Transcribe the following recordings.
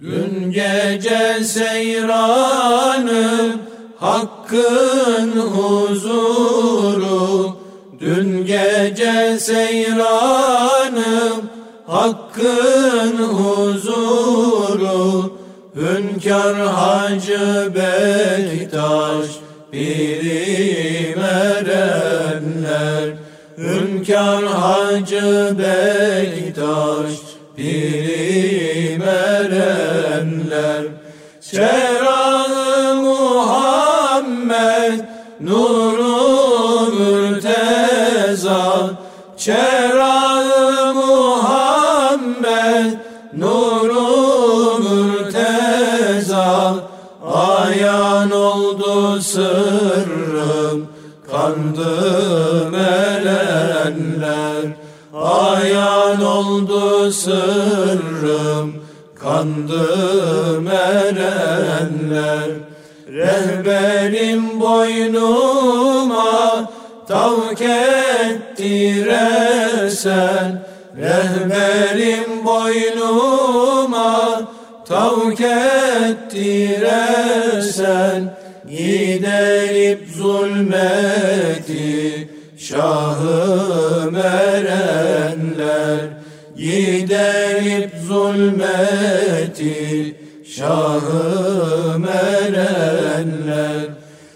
Dün gece seyranım Hakkın huzuru. Dün gece seyranım Hakkın huzuru. Hünkar Hacı Bektaş Piri erenler. Hünkar Hacı Bektaş Çerağı Muhammed Nuru Mürteza. Çerağı Muhammed Nuru Mürteza. Ayan oldu sırrım Kandım erenler Ayan oldu sırrım Kandım erenler Rehberim boynuma Tavk ettiresen Rehberim boynuma Tavk ettiresen Giderip zulmeti Şahım erenler Giderip zulmeti Şahım erenler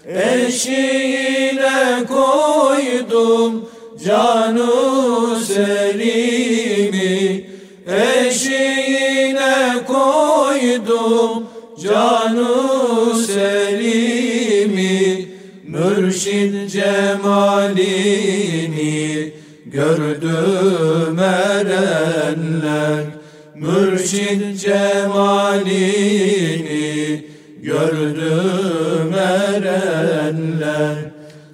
Eşiğine koydum Canu Selim'i Eşiğine koydum Canu Selim'i Mürşid cemalini gördüm erenler Mürşid cemalini gördüm erenler.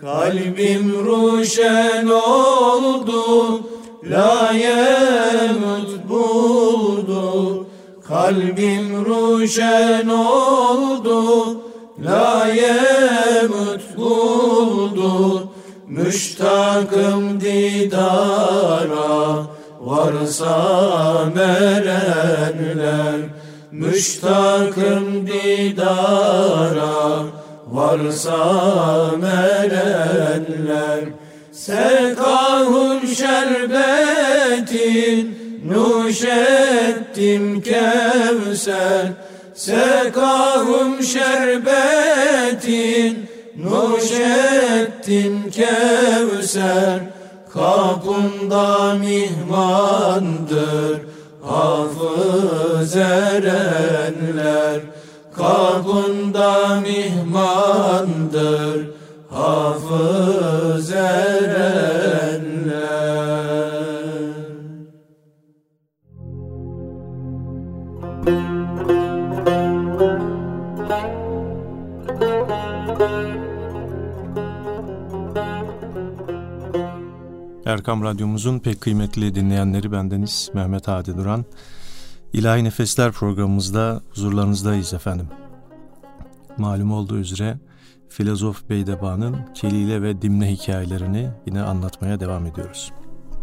Kalbim ruşen oldu layemut buldu Kalbim ruşen oldu layemut buldu Müştakım didara varsa merenler Müştakım didara. Varsa merenler Sekahun şerbetin nuş ettim kevser. Sekahum şerbetin nuş ettim kevser Kapında mihmandır hafız erenler. Kapında mihmandır hafız erenler Erkam Radyomuzun pek kıymetli dinleyenleri bendeniz Mehmet Hadi Duran. İlahi Nefesler programımızda huzurlarınızdayız efendim. Malum olduğu üzere filozof Beydeba'nın Kelile ve Dimne hikayelerini yine anlatmaya devam ediyoruz.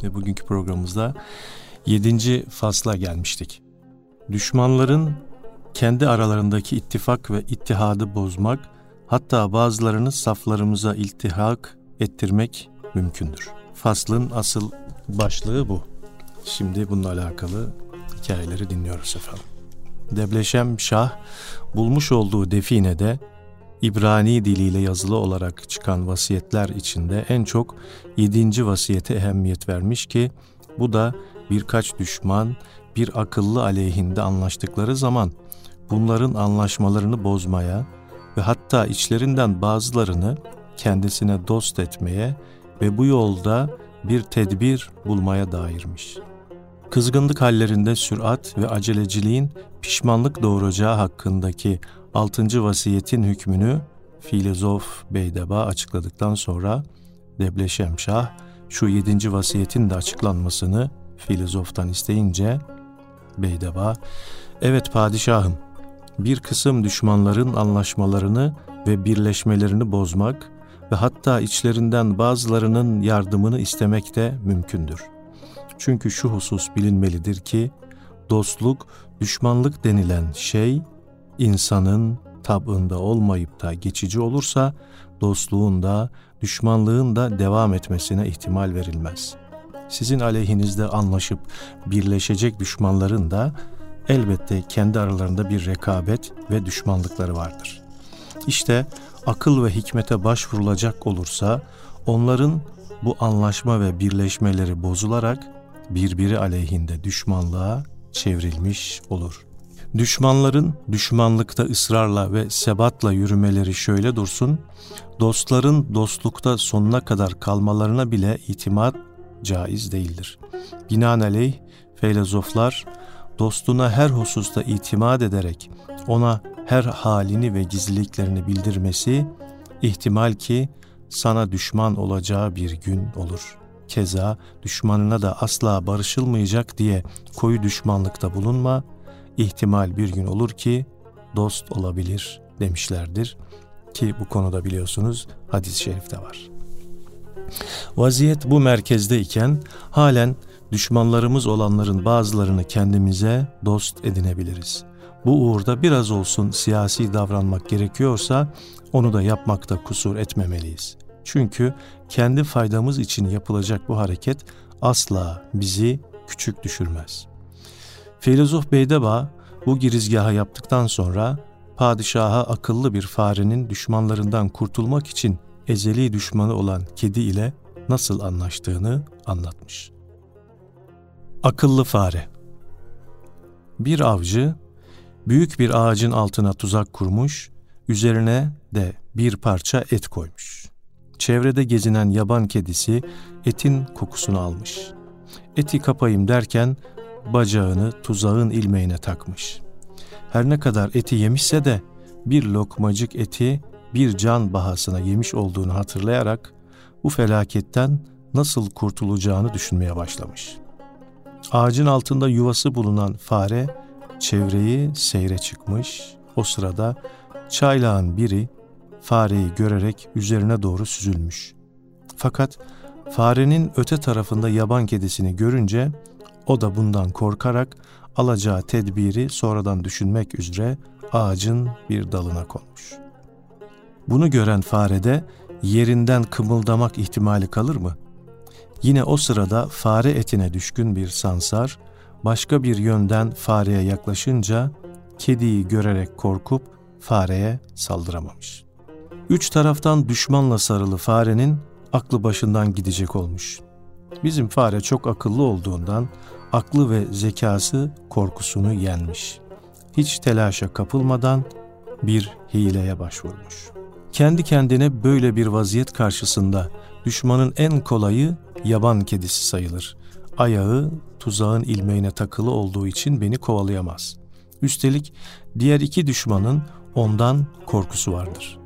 Ve bugünkü programımızda 7. fasla gelmiştik. Düşmanların kendi aralarındaki ittifak ve ittihadı bozmak, hatta bazılarını saflarımıza iltihak ettirmek mümkündür. Faslın asıl başlığı bu. Şimdi bununla alakalı hikayeleri dinliyoruz efendim. Debleşem Şah bulmuş olduğu definede İbrani diliyle yazılı olarak çıkan vasiyetler içinde en çok yedinci vasiyete ehemmiyet vermiş ki bu da birkaç düşman bir akıllı aleyhinde anlaştıkları zaman bunların anlaşmalarını bozmaya ve hatta içlerinden bazılarını kendisine dost etmeye ve bu yolda bir tedbir bulmaya dairmiş. Kızgınlık hallerinde sürat ve aceleciliğin pişmanlık doğuracağı hakkındaki altıncı vasiyetin hükmünü filozof Beydeba açıkladıktan sonra Debleşemşah şu yedinci vasiyetin de açıklanmasını filozoftan isteyince Beydeba, evet padişahım bir kısım düşmanların anlaşmalarını ve birleşmelerini bozmak ve hatta içlerinden bazılarının yardımını istemek de mümkündür. Çünkü şu husus bilinmelidir ki, dostluk, düşmanlık denilen şey insanın tabında olmayıp da geçici olursa dostluğun da düşmanlığın da devam etmesine ihtimal verilmez. Sizin aleyhinizde anlaşıp birleşecek düşmanların da elbette kendi aralarında bir rekabet ve düşmanlıkları vardır. İşte akıl ve hikmete başvurulacak olursa onların bu anlaşma ve birleşmeleri bozularak birbiri aleyhinde düşmanlığa çevrilmiş olur. Düşmanların düşmanlıkta ısrarla ve sebatla yürümeleri şöyle dursun, dostların dostlukta sonuna kadar kalmalarına bile itimat caiz değildir. Binaenaleyh filozoflar dostuna her hususta itimat ederek ona her halini ve gizliliklerini bildirmesi ihtimal ki sana düşman olacağı bir gün olur. Keza düşmanına da asla barışılmayacak diye koyu düşmanlıkta bulunma, ihtimal bir gün olur ki dost olabilir demişlerdir. Ki bu konuda biliyorsunuz hadis-i şerifte var. Vaziyet bu merkezdeyken halen düşmanlarımız olanların bazılarını kendimize dost edinebiliriz. Bu uğurda biraz olsun siyasi davranmak gerekiyorsa onu da yapmakta kusur etmemeliyiz. Çünkü kendi faydamız için yapılacak bu hareket asla bizi küçük düşürmez. Filozof Beydeba bu girizgaha yaptıktan sonra padişaha akıllı bir farenin düşmanlarından kurtulmak için ezeli düşmanı olan kedi ile nasıl anlaştığını anlatmış. Akıllı fare Bir avcı büyük bir ağacın altına tuzak kurmuş, üzerine de bir parça et koymuş. Çevrede gezinen yaban kedisi etin kokusunu almış. Eti kapayım derken bacağını tuzağın ilmeğine takmış. Her ne kadar eti yemişse de bir lokmacık eti bir can bahasına yemiş olduğunu hatırlayarak bu felaketten nasıl kurtulacağını düşünmeye başlamış. Ağacın altında yuvası bulunan fare çevreyi seyre çıkmış. O sırada çaylağın biri fareyi görerek üzerine doğru süzülmüş. Fakat farenin öte tarafında yaban kedisini görünce o da bundan korkarak alacağı tedbiri sonradan düşünmek üzere ağacın bir dalına konmuş. Bunu gören farede yerinden kımıldamak ihtimali kalır mı? Yine o sırada fare etine düşkün bir sansar başka bir yönden fareye yaklaşınca kediyi görerek korkup fareye saldıramamış. Üç taraftan düşmanla sarılı farenin aklı başından gidecek olmuş. Bizim fare çok akıllı olduğundan aklı ve zekası korkusunu yenmiş. Hiç telaşa kapılmadan bir hileye başvurmuş. Kendi kendine böyle bir vaziyet karşısında düşmanın en kolayı yaban kedisi sayılır. Ayağı tuzağın ilmeğine takılı olduğu için beni kovalayamaz. Üstelik diğer iki düşmanın ondan korkusu vardır.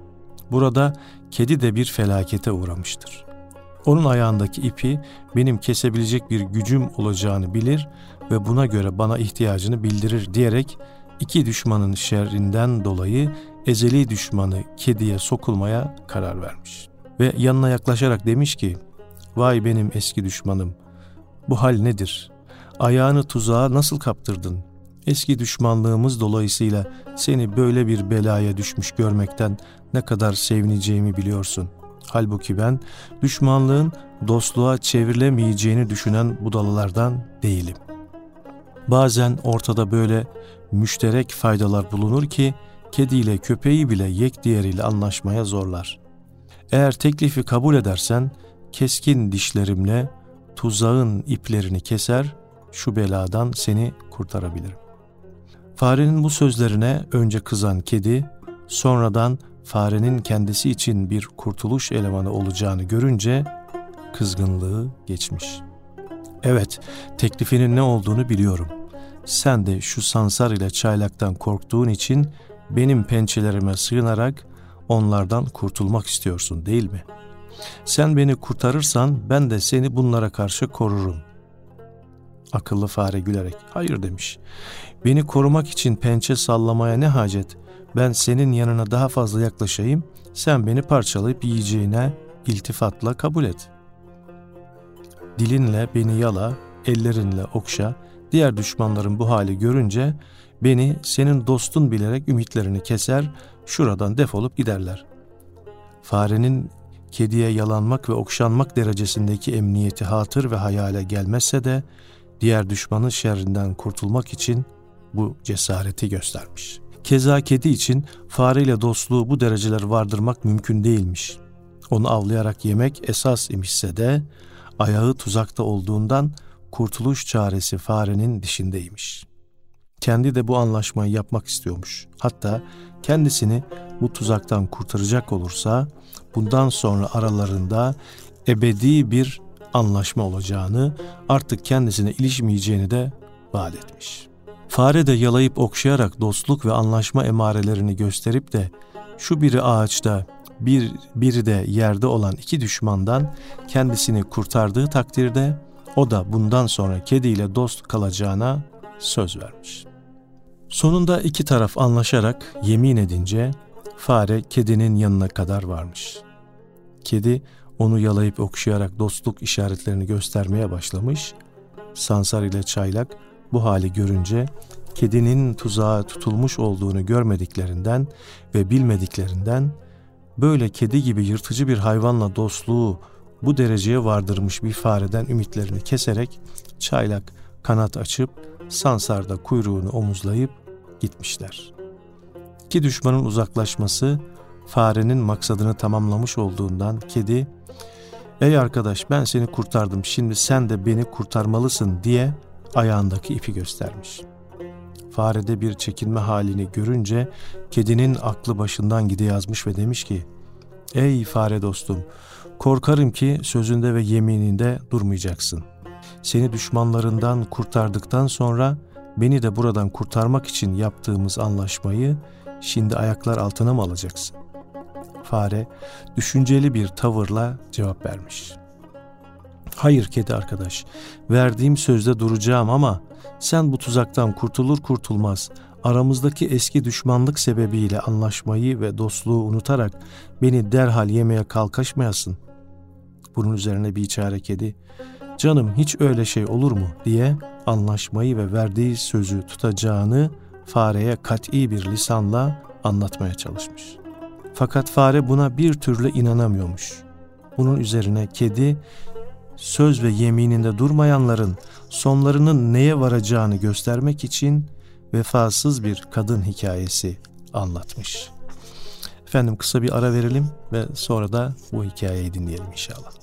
Burada kedi de bir felakete uğramıştır. Onun ayağındaki ipi benim kesebilecek bir gücüm olacağını bilir ve buna göre bana ihtiyacını bildirir diyerek iki düşmanın şerrinden dolayı ezeli düşmanı kediye sokulmaya karar vermiş. Ve yanına yaklaşarak demiş ki, Vay benim eski düşmanım, bu hal nedir? Ayağını tuzağa nasıl kaptırdın? Eski düşmanlığımız dolayısıyla seni böyle bir belaya düşmüş görmekten ne kadar sevineceğimi biliyorsun. Halbuki ben düşmanlığın dostluğa çevrilemeyeceğini düşünen budalalardan değilim. Bazen ortada böyle müşterek faydalar bulunur ki kediyle köpeği bile yek diğeriyle anlaşmaya zorlar. Eğer teklifi kabul edersen keskin dişlerimle tuzağın iplerini keser, şu beladan seni kurtarabilirim. Farenin bu sözlerine önce kızan kedi, sonradan farenin kendisi için bir kurtuluş elemanı olacağını görünce kızgınlığı geçmiş. Evet, teklifinin ne olduğunu biliyorum. Sen de şu sansar ile çaylaktan korktuğun için benim pençelerime sığınarak onlardan kurtulmak istiyorsun değil mi? Sen beni kurtarırsan ben de seni bunlara karşı korurum. Akıllı fare gülerek hayır demiş. Beni korumak için pençe sallamaya ne hacet? Ben senin yanına daha fazla yaklaşayım, sen beni parçalayıp yiyeceğine iltifatla kabul et. Dilinle beni yala, ellerinle okşa, Diğer düşmanlarım bu hali görünce beni senin dostun bilerek ümitlerini keser, şuradan defolup giderler. Farenin kediye yalanmak ve okşanmak derecesindeki emniyeti hatır ve hayale gelmezse de diğer düşmanın şerrinden kurtulmak için bu cesareti göstermiş. Keza kedi için fareyle dostluğu bu dereceler vardırmak mümkün değilmiş. Onu avlayarak yemek esas imişse de ayağı tuzakta olduğundan kurtuluş çaresi farenin dişindeymiş. Kendi de bu anlaşmayı yapmak istiyormuş. Hatta kendisini bu tuzaktan kurtaracak olursa bundan sonra aralarında ebedi bir anlaşma olacağını, artık kendisine ilişmeyeceğini de vaat etmiş. Fare de yalayıp okşayarak dostluk ve anlaşma emarelerini gösterip de şu biri ağaçta, bir biri de yerde olan iki düşmandan kendisini kurtardığı takdirde o da bundan sonra kediyle dost kalacağına söz vermiş. Sonunda iki taraf anlaşarak yemin edince fare kedinin yanına kadar varmış. Kedi onu yalayıp okşayarak dostluk işaretlerini göstermeye başlamış. Sansar ile çaylak bu hali görünce kedinin tuzağa tutulmuş olduğunu görmediklerinden ve bilmediklerinden böyle kedi gibi yırtıcı bir hayvanla dostluğu bu dereceye vardırmış bir fareden ümitlerini keserek çaylak kanat açıp Sansar'da kuyruğunu omuzlayıp gitmişler. Ki düşmanın uzaklaşması farenin maksadını tamamlamış olduğundan kedi ''Ey arkadaş ben seni kurtardım şimdi sen de beni kurtarmalısın'' diye ayağındaki ipi göstermiş. Farede bir çekinme halini görünce kedinin aklı başından gide yazmış ve demiş ki ''Ey fare dostum korkarım ki sözünde ve yemininde durmayacaksın. Seni düşmanlarından kurtardıktan sonra beni de buradan kurtarmak için yaptığımız anlaşmayı şimdi ayaklar altına mı alacaksın?'' Fare düşünceli bir tavırla cevap vermiş. Hayır kedi arkadaş, verdiğim sözde duracağım ama sen bu tuzaktan kurtulur kurtulmaz aramızdaki eski düşmanlık sebebiyle anlaşmayı ve dostluğu unutarak beni derhal yemeye kalkaşmayasın. Bunun üzerine bir çare kedi, canım hiç öyle şey olur mu diye anlaşmayı ve verdiği sözü tutacağını fareye kat'i bir lisanla anlatmaya çalışmış. Fakat fare buna bir türlü inanamıyormuş. Bunun üzerine kedi söz ve yemininde durmayanların sonlarının neye varacağını göstermek için vefasız bir kadın hikayesi anlatmış. Efendim kısa bir ara verelim ve sonra da bu hikayeyi dinleyelim inşallah.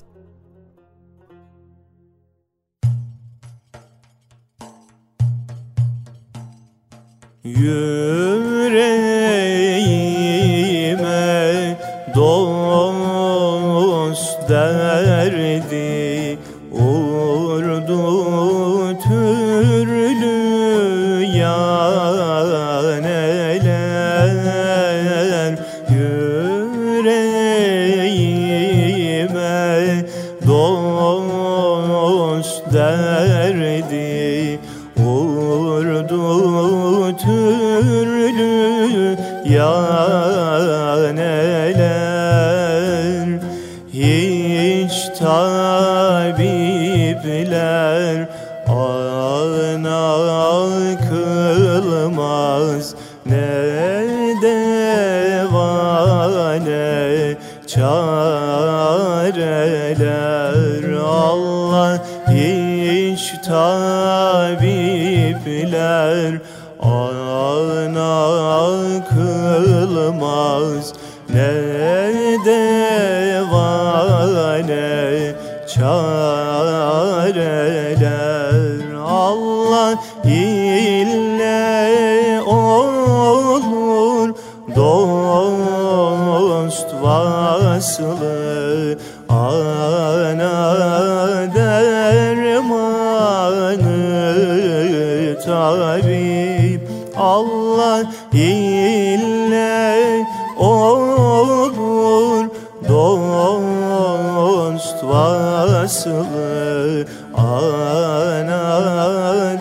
Yüreğime dost derdi Urdu türlü yaneler Yüreğime dost derdi Urdu türlü yaneler Hiç tabipler ana kılmaz. Ne devane çareler. Allah hiç tabipler çareler. Allah ile olur dost vaslı ana dermanı tabip. Allah ile olur vaslı ana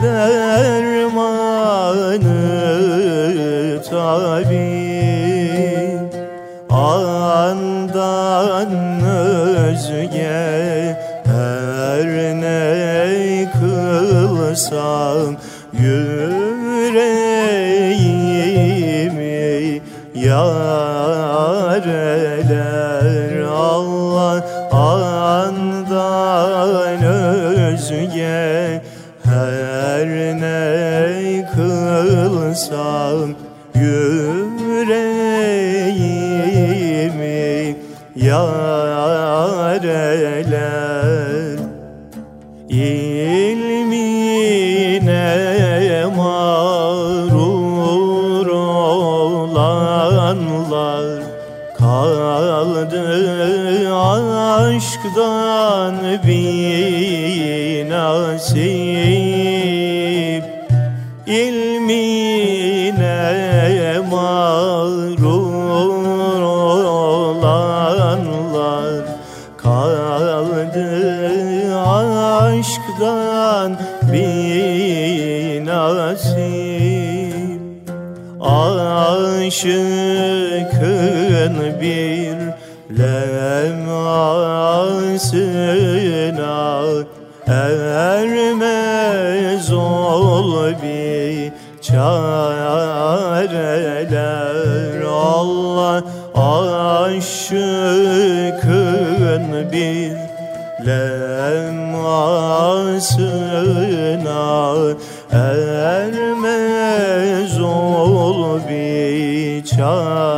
dermanı tabip? Andan özge her ne kılsam olanlar kaldı aşktan bir nasip ilmine mağrur olanlar kaldı aşktan bir nasip aşıkın çareler Allah aşıkın bir lemasına ermez ol bir çareler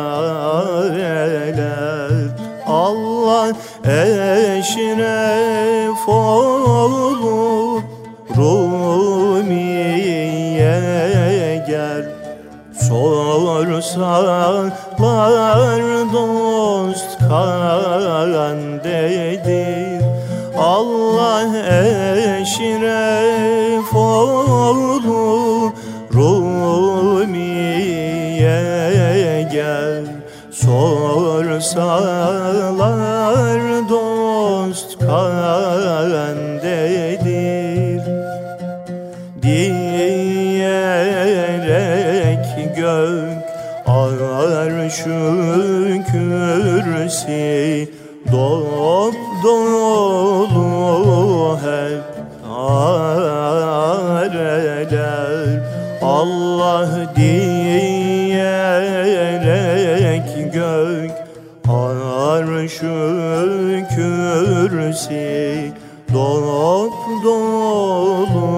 arşu kürsi Dop dolu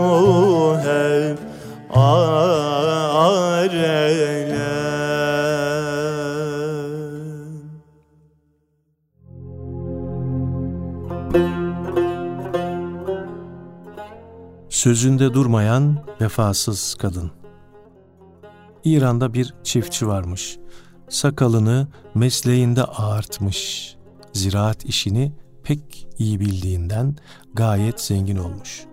hep areler Sözünde durmayan vefasız kadın. İran'da bir çiftçi varmış. Sakalını mesleğinde ağartmış. Ziraat işini pek iyi bildiğinden gayet zengin olmuş.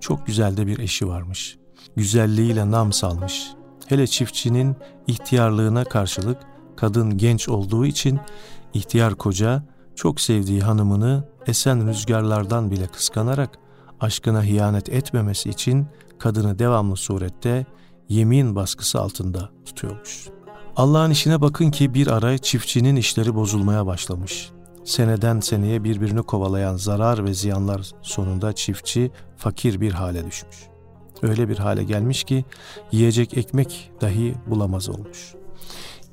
Çok güzel de bir eşi varmış. Güzelliğiyle nam salmış. Hele çiftçinin ihtiyarlığına karşılık kadın genç olduğu için ihtiyar koca çok sevdiği hanımını esen rüzgarlardan bile kıskanarak aşkına hiyanet etmemesi için kadını devamlı surette yemin baskısı altında tutuyormuş. Allah'ın işine bakın ki bir ara çiftçinin işleri bozulmaya başlamış. Seneden seneye birbirini kovalayan zarar ve ziyanlar sonunda çiftçi fakir bir hale düşmüş. Öyle bir hale gelmiş ki yiyecek ekmek dahi bulamaz olmuş.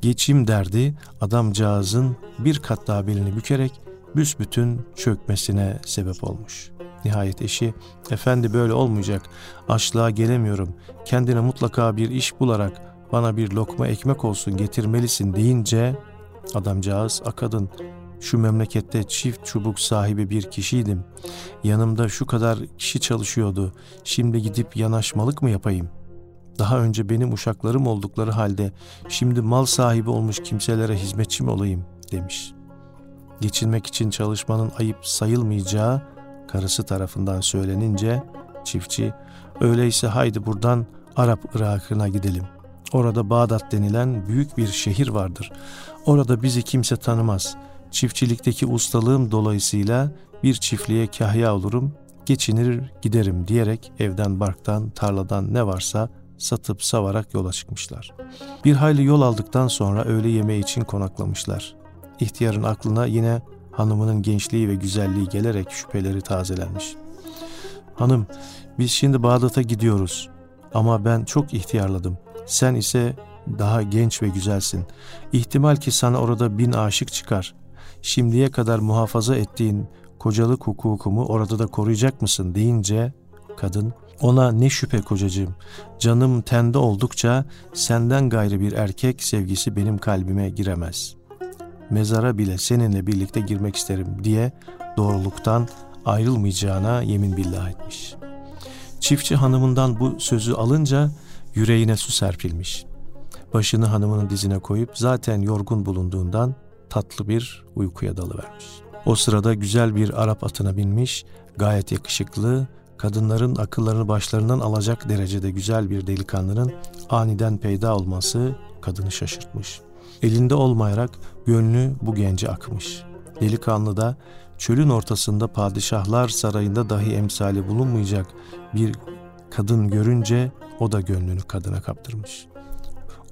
Geçim derdi adamcağızın bir kat daha belini bükerek büsbütün çökmesine sebep olmuş. Nihayet eşi, efendi böyle olmayacak, açlığa gelemiyorum, kendine mutlaka bir iş bularak bana bir lokma ekmek olsun getirmelisin deyince, adamcağız, akadın, şu memlekette çift çubuk sahibi bir kişiydim. Yanımda şu kadar kişi çalışıyordu. Şimdi gidip yanaşmalık mı yapayım? Daha önce benim uşaklarım oldukları halde şimdi mal sahibi olmuş kimselere hizmetçi mi olayım demiş. Geçinmek için çalışmanın ayıp sayılmayacağı karısı tarafından söylenince çiftçi öyleyse haydi buradan Arap Irak'ına gidelim. Orada Bağdat denilen büyük bir şehir vardır. Orada bizi kimse tanımaz. Çiftçilikteki ustalığım dolayısıyla bir çiftliğe kahya olurum, geçinir giderim diyerek evden, barktan, tarladan ne varsa satıp savarak yola çıkmışlar. Bir hayli yol aldıktan sonra öğle yemeği için konaklamışlar. İhtiyarın aklına yine hanımının gençliği ve güzelliği gelerek şüpheleri tazelenmiş. Hanım, biz şimdi Bağdat'a gidiyoruz ama ben çok ihtiyarladım. Sen ise daha genç ve güzelsin. İhtimal ki sana orada bin aşık çıkar. Şimdiye kadar muhafaza ettiğin kocalık hukukumu orada da koruyacak mısın deyince kadın ona ne şüphe kocacığım canım tende oldukça senden gayrı bir erkek sevgisi benim kalbime giremez. Mezara bile seninle birlikte girmek isterim diye doğruluktan ayrılmayacağına yemin billah etmiş. Çiftçi hanımından bu sözü alınca yüreğine su serpilmiş. Başını hanımının dizine koyup zaten yorgun bulunduğundan tatlı bir uykuya dalıvermiş. O sırada güzel bir Arap atına binmiş, gayet yakışıklı, kadınların akıllarını başlarından alacak derecede güzel bir delikanlının aniden peyda olması kadını şaşırtmış. Elinde olmayarak gönlü bu gence akmış. Delikanlı da çölün ortasında padişahlar sarayında dahi emsali bulunmayacak bir kadın görünce o da gönlünü kadına kaptırmış.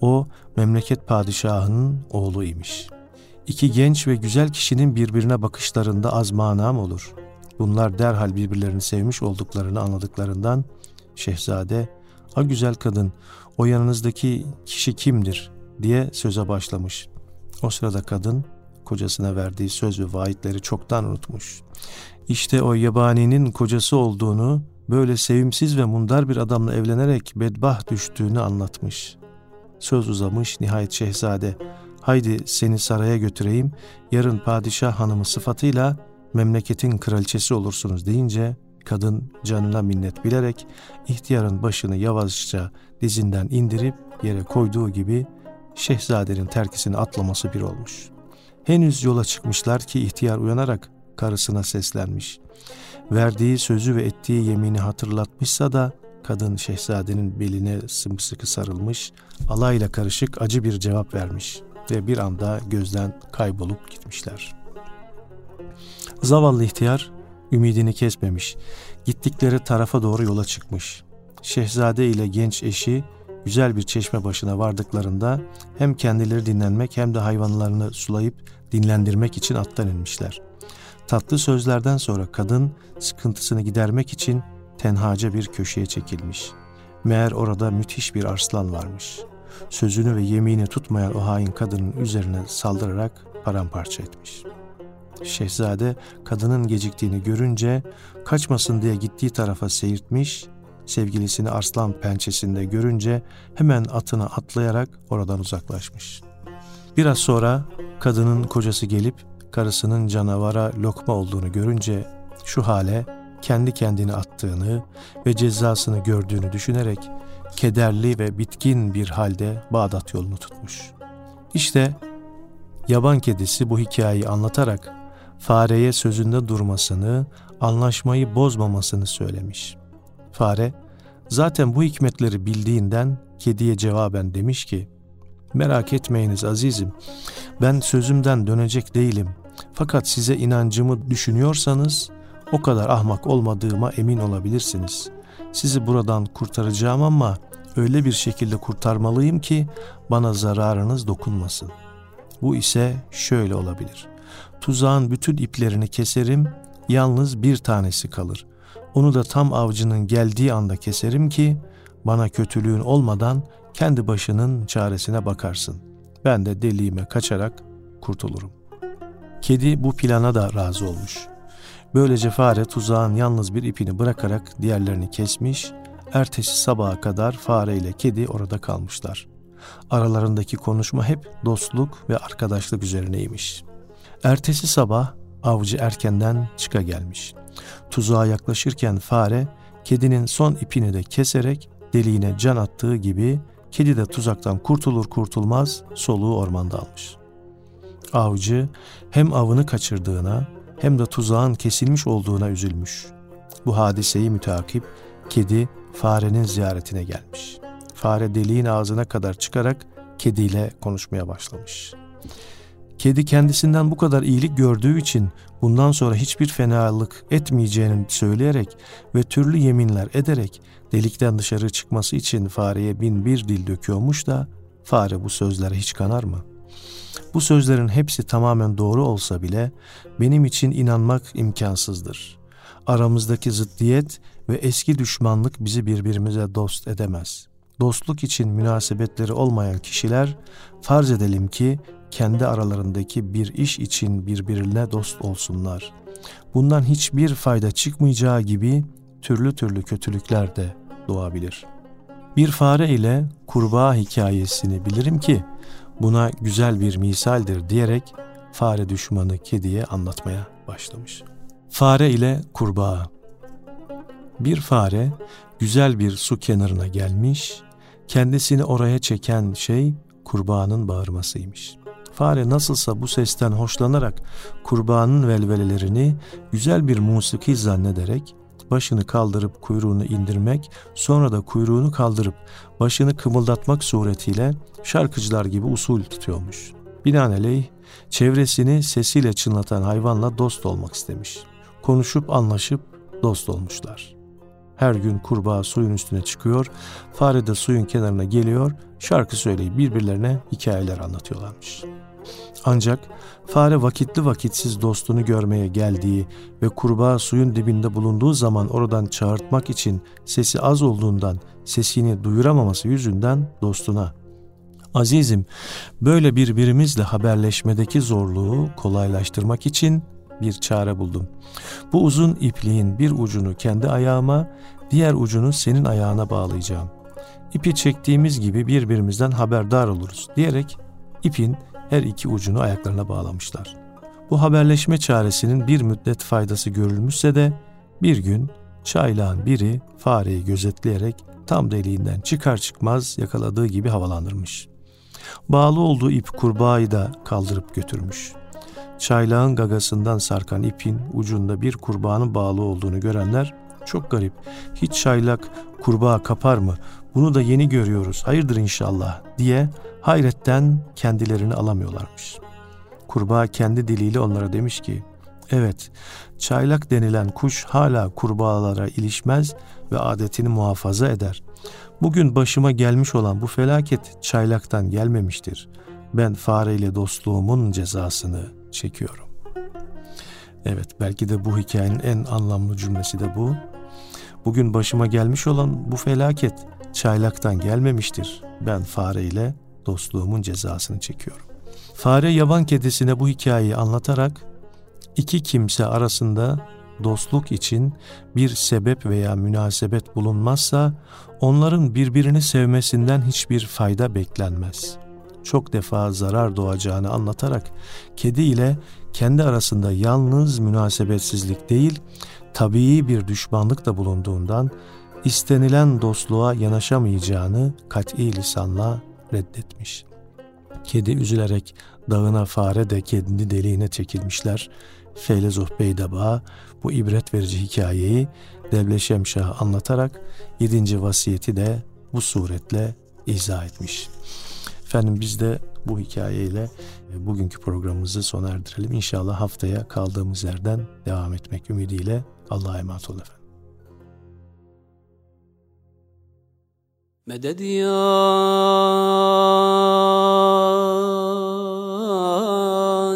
O memleket padişahının oğlu imiş. İki genç ve güzel kişinin birbirine bakışlarında az manam olur. Bunlar derhal birbirlerini sevmiş olduklarını anladıklarından şehzade, "A güzel kadın, o yanınızdaki kişi kimdir?" diye söze başlamış. O sırada kadın kocasına verdiği söz ve vaatleri çoktan unutmuş. İşte o yabaninin kocası olduğunu, böyle sevimsiz ve mundar bir adamla evlenerek bedbah düştüğünü anlatmış. Söz uzamış, nihayet şehzade, haydi seni saraya götüreyim, yarın padişah hanımı sıfatıyla memleketin kraliçesi olursunuz deyince, kadın canına minnet bilerek ihtiyarın başını yavaşça dizinden indirip yere koyduğu gibi şehzadenin terkisini atlaması bir olmuş. Henüz yola çıkmışlar ki ihtiyar uyanarak karısına seslenmiş. Verdiği sözü ve ettiği yemini hatırlatmışsa da kadın şehzadenin beline sımsıkı sarılmış, alayla karışık acı bir cevap vermiş ve bir anda gözden kaybolup gitmişler. Zavallı ihtiyar ümidini kesmemiş, gittikleri tarafa doğru yola çıkmış. Şehzade ile genç eşi güzel bir çeşme başına vardıklarında hem kendileri dinlenmek hem de hayvanlarını sulayıp dinlendirmek için attan inmişler. Tatlı sözlerden sonra kadın sıkıntısını gidermek için tenhaca bir köşeye çekilmiş. Meğer orada müthiş bir arslan varmış. Sözünü ve yemini tutmayan o hain kadının üzerine saldırarak paramparça etmiş. Şehzade kadının geciktiğini görünce kaçmasın diye gittiği tarafa seyirtmiş, sevgilisini arslan pençesinde görünce hemen atına atlayarak oradan uzaklaşmış. Biraz sonra kadının kocası gelip karısının canavara lokma olduğunu görünce şu hale kendi kendini attığını ve cezasını gördüğünü düşünerek kederli ve bitkin bir halde Bağdat yolunu tutmuş. İşte yaban kedisi bu hikayeyi anlatarak fareye sözünde durmasını, anlaşmayı bozmamasını söylemiş. Fare, zaten bu hikmetleri bildiğinden kediye cevaben demiş ki, Merak etmeyiniz azizim, ben sözümden dönecek değilim. Fakat size inancımı düşünüyorsanız o kadar ahmak olmadığıma emin olabilirsiniz. Sizi buradan kurtaracağım ama öyle bir şekilde kurtarmalıyım ki bana zararınız dokunmasın. Bu ise şöyle olabilir. Tuzağın bütün iplerini keserim, yalnız bir tanesi kalır. Onu da tam avcının geldiği anda keserim ki bana kötülüğün olmadan kendi başının çaresine bakarsın. Ben de deliğime kaçarak kurtulurum. Kedi bu plana da razı olmuş. Böylece fare tuzağın yalnız bir ipini bırakarak diğerlerini kesmiş, ertesi sabaha kadar fare ile kedi orada kalmışlar. Aralarındaki konuşma hep dostluk ve arkadaşlık üzerineymiş. Ertesi sabah avcı erkenden çıka gelmiş. Tuzağa yaklaşırken fare kedinin son ipini de keserek deliğine can attığı gibi kedi de tuzaktan kurtulur kurtulmaz soluğu ormanda almış. Avcı hem avını kaçırdığına hem de tuzağın kesilmiş olduğuna üzülmüş. Bu hadiseyi mütakip kedi farenin ziyaretine gelmiş. Fare deliğin ağzına kadar çıkarak kediyle konuşmaya başlamış. Kedi kendisinden bu kadar iyilik gördüğü için bundan sonra hiçbir fenalık etmeyeceğini söyleyerek ve türlü yeminler ederek delikten dışarı çıkması için fareye bin bir dil döküyormuş da fare bu sözlere hiç kanar mı? Bu sözlerin hepsi tamamen doğru olsa bile benim için inanmak imkansızdır. Aramızdaki zıddiyet ve eski düşmanlık bizi birbirimize dost edemez. dostluk için münasebetleri olmayan kişiler farz edelim ki kendi aralarındaki bir iş için birbirine dost olsunlar. Bundan hiçbir fayda çıkmayacağı gibi türlü türlü kötülükler de doğabilir. Bir fare ile kurbağa hikayesini bilirim ki buna güzel bir misaldir diyerek fare düşmanı kediye anlatmaya başlamış. Fare ile kurbağa Bir fare güzel bir su kenarına gelmiş, kendisini oraya çeken şey kurbağanın bağırmasıymış. Fare nasılsa bu sesten hoşlanarak kurbağanın velvelelerini güzel bir musiki zannederek başını kaldırıp kuyruğunu indirmek, sonra da kuyruğunu kaldırıp başını kımıldatmak suretiyle şarkıcılar gibi usul tutuyormuş. Binaenaleyh çevresini sesiyle çınlatan hayvanla dost olmak istemiş. Konuşup anlaşıp dost olmuşlar. Her gün kurbağa suyun üstüne çıkıyor, fare de suyun kenarına geliyor, şarkı söyleyip birbirlerine hikayeler anlatıyorlarmış. Ancak fare vakitli vakitsiz dostunu görmeye geldiği ve kurbağa suyun dibinde bulunduğu zaman oradan çağırtmak için sesi az olduğundan sesini duyuramaması yüzünden dostuna Azizim, böyle birbirimizle haberleşmedeki zorluğu kolaylaştırmak için bir çare buldum. Bu uzun ipliğin bir ucunu kendi ayağıma, diğer ucunu senin ayağına bağlayacağım. İpi çektiğimiz gibi birbirimizden haberdar oluruz diyerek ipin her iki ucunu ayaklarına bağlamışlar. Bu haberleşme çaresinin bir müddet faydası görülmüşse de bir gün çaylağın biri fareyi gözetleyerek tam deliğinden çıkar çıkmaz yakaladığı gibi havalandırmış. Bağlı olduğu ip kurbağayı da kaldırıp götürmüş. Çaylağın gagasından sarkan ipin ucunda bir kurbağanın bağlı olduğunu görenler çok garip. Hiç çaylak kurbağa kapar mı? Bunu da yeni görüyoruz. Hayırdır inşallah diye hayretten kendilerini alamıyorlarmış. Kurbağa kendi diliyle onlara demiş ki, evet çaylak denilen kuş hala kurbağalara ilişmez ve adetini muhafaza eder. Bugün başıma gelmiş olan bu felaket çaylaktan gelmemiştir. Ben fareyle dostluğumun cezasını çekiyorum. Evet belki de bu hikayenin en anlamlı cümlesi de bu. Bugün başıma gelmiş olan bu felaket çaylaktan gelmemiştir. Ben fareyle dostluğumun cezasını çekiyorum. Fare yaban kedisine bu hikayeyi anlatarak iki kimse arasında dostluk için bir sebep veya münasebet bulunmazsa onların birbirini sevmesinden hiçbir fayda beklenmez. Çok defa zarar doğacağını anlatarak kedi ile kendi arasında yalnız münasebetsizlik değil, tabii bir düşmanlık da bulunduğundan istenilen dostluğa yanaşamayacağını kat'i lisanla reddetmiş. Kedi üzülerek dağına fare de kendi deliğine çekilmişler. Feylezuh Beydaba bu ibret verici hikayeyi Devleşem Şah anlatarak yedinci vasiyeti de bu suretle izah etmiş. Efendim biz de bu hikayeyle e, bugünkü programımızı sona erdirelim. İnşallah haftaya kaldığımız yerden devam etmek ümidiyle Allah'a emanet olun efendim. Medet ya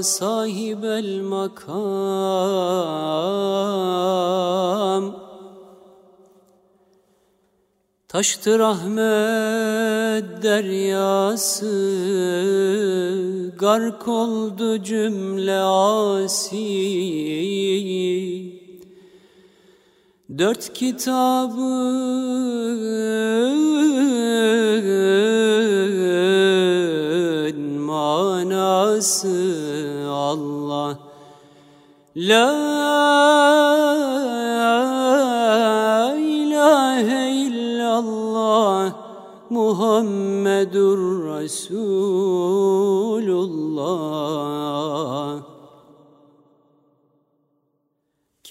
sahibel makam Taştı rahmet deryası Gark oldu cümle asi Dört kitabın manası Allah. La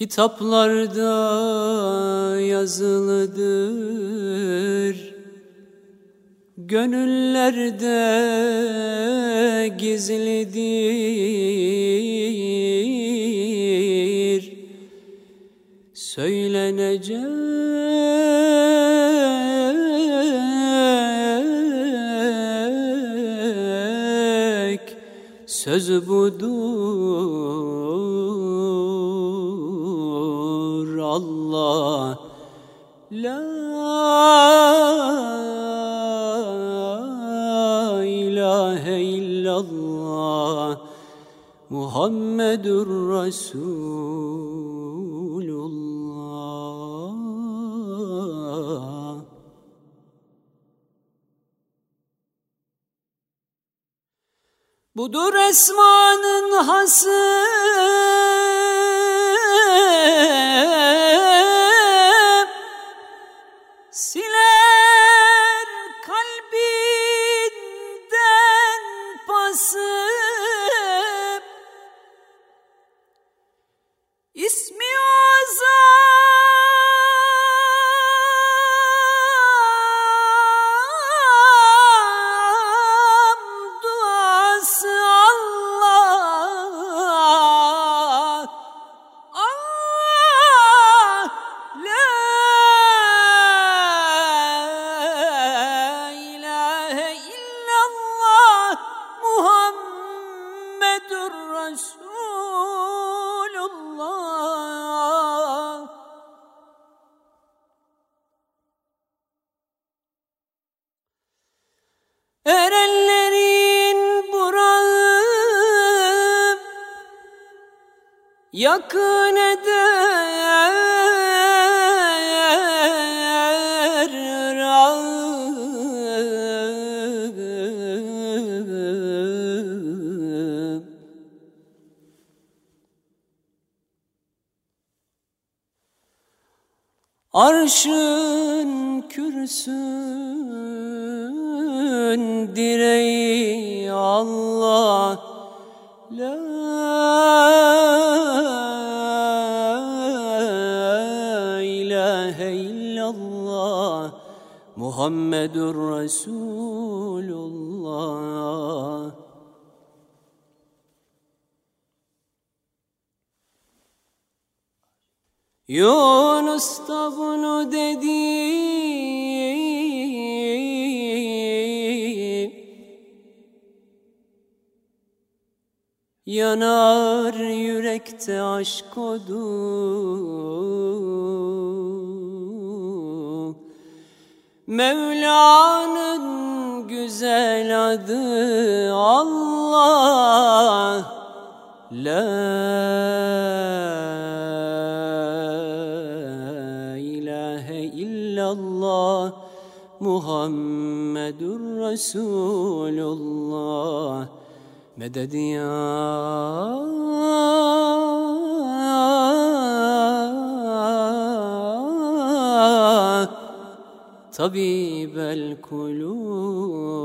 Kitaplarda yazılıdır. Gönüllerde gizlidir. Söylenecek söz budur Muhammedur Resulullah. Budur esmanın hası Muhammedur Resulullah. Erenlerin burağı yakın eder Arşın kürsün direği Allah. La ilahe illallah. Muhammedur Resulullah Yunus da bunu dedi. Yanar yürekte aşk odu. Mevla'nın güzel adı Allah. La Muhammedur Resulullah. Meded ya? Tabibel kulub